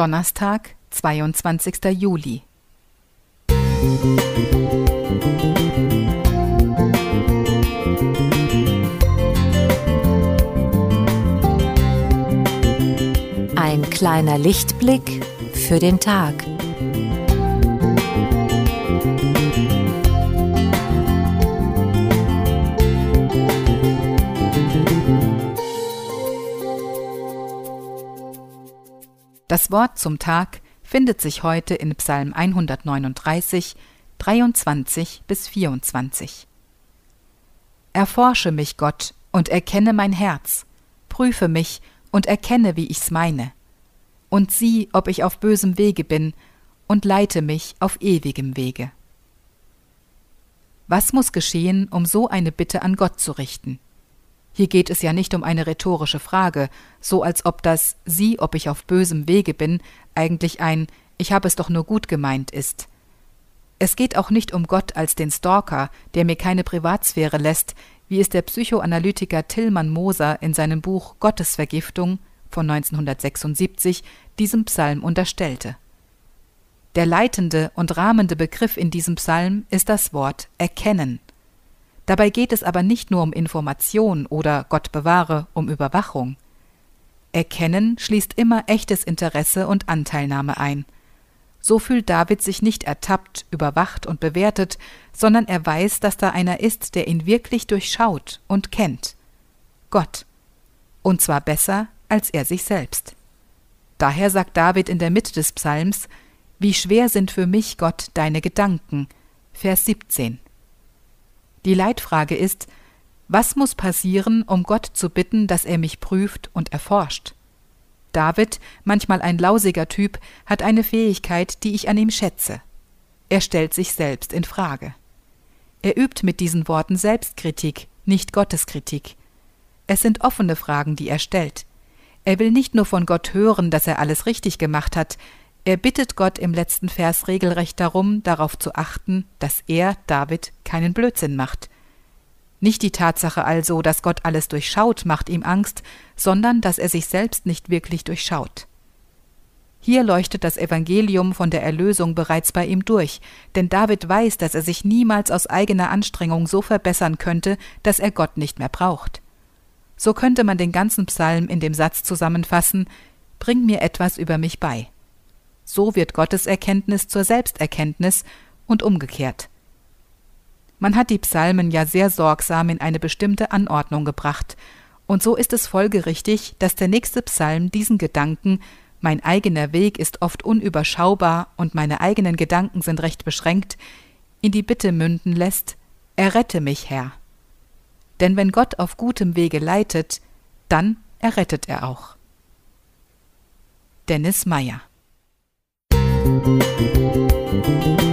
Donnerstag, 22. Juli. Ein kleiner Lichtblick für den Tag. Das Wort zum Tag findet sich heute in Psalm 139, 23 bis 24. Erforsche mich, Gott, und erkenne mein Herz, prüfe mich und erkenne, wie ich's meine, und sieh, ob ich auf bösem Wege bin, und leite mich auf ewigem Wege. Was muss geschehen, um so eine Bitte an Gott zu richten? Hier geht es ja nicht um eine rhetorische Frage, so als ob das Sieh, ob ich auf bösem Wege bin, eigentlich ein Ich habe es doch nur gut gemeint ist. Es geht auch nicht um Gott als den Stalker, der mir keine Privatsphäre lässt, wie es der Psychoanalytiker Tillmann Moser in seinem Buch Gottesvergiftung von 1976 diesem Psalm unterstellte. Der leitende und rahmende Begriff in diesem Psalm ist das Wort erkennen. Dabei geht es aber nicht nur um Information oder Gott bewahre um Überwachung. Erkennen schließt immer echtes Interesse und Anteilnahme ein. So fühlt David sich nicht ertappt, überwacht und bewertet, sondern er weiß, dass da einer ist, der ihn wirklich durchschaut und kennt. Gott. Und zwar besser als er sich selbst. Daher sagt David in der Mitte des Psalms, Wie schwer sind für mich, Gott, deine Gedanken. Vers 17. Die Leitfrage ist, was muss passieren, um Gott zu bitten, dass er mich prüft und erforscht? David, manchmal ein lausiger Typ, hat eine Fähigkeit, die ich an ihm schätze. Er stellt sich selbst in Frage. Er übt mit diesen Worten Selbstkritik, nicht Gotteskritik. Es sind offene Fragen, die er stellt. Er will nicht nur von Gott hören, dass er alles richtig gemacht hat, er bittet Gott im letzten Vers regelrecht darum, darauf zu achten, dass er, David, keinen Blödsinn macht. Nicht die Tatsache also, dass Gott alles durchschaut, macht ihm Angst, sondern dass er sich selbst nicht wirklich durchschaut. Hier leuchtet das Evangelium von der Erlösung bereits bei ihm durch, denn David weiß, dass er sich niemals aus eigener Anstrengung so verbessern könnte, dass er Gott nicht mehr braucht. So könnte man den ganzen Psalm in dem Satz zusammenfassen Bring mir etwas über mich bei. So wird Gottes Erkenntnis zur Selbsterkenntnis und umgekehrt. Man hat die Psalmen ja sehr sorgsam in eine bestimmte Anordnung gebracht, und so ist es folgerichtig, dass der nächste Psalm diesen Gedanken mein eigener Weg ist oft unüberschaubar und meine eigenen Gedanken sind recht beschränkt, in die Bitte münden lässt, errette mich, Herr. Denn wenn Gott auf gutem Wege leitet, dann errettet er auch. Dennis Meyer Música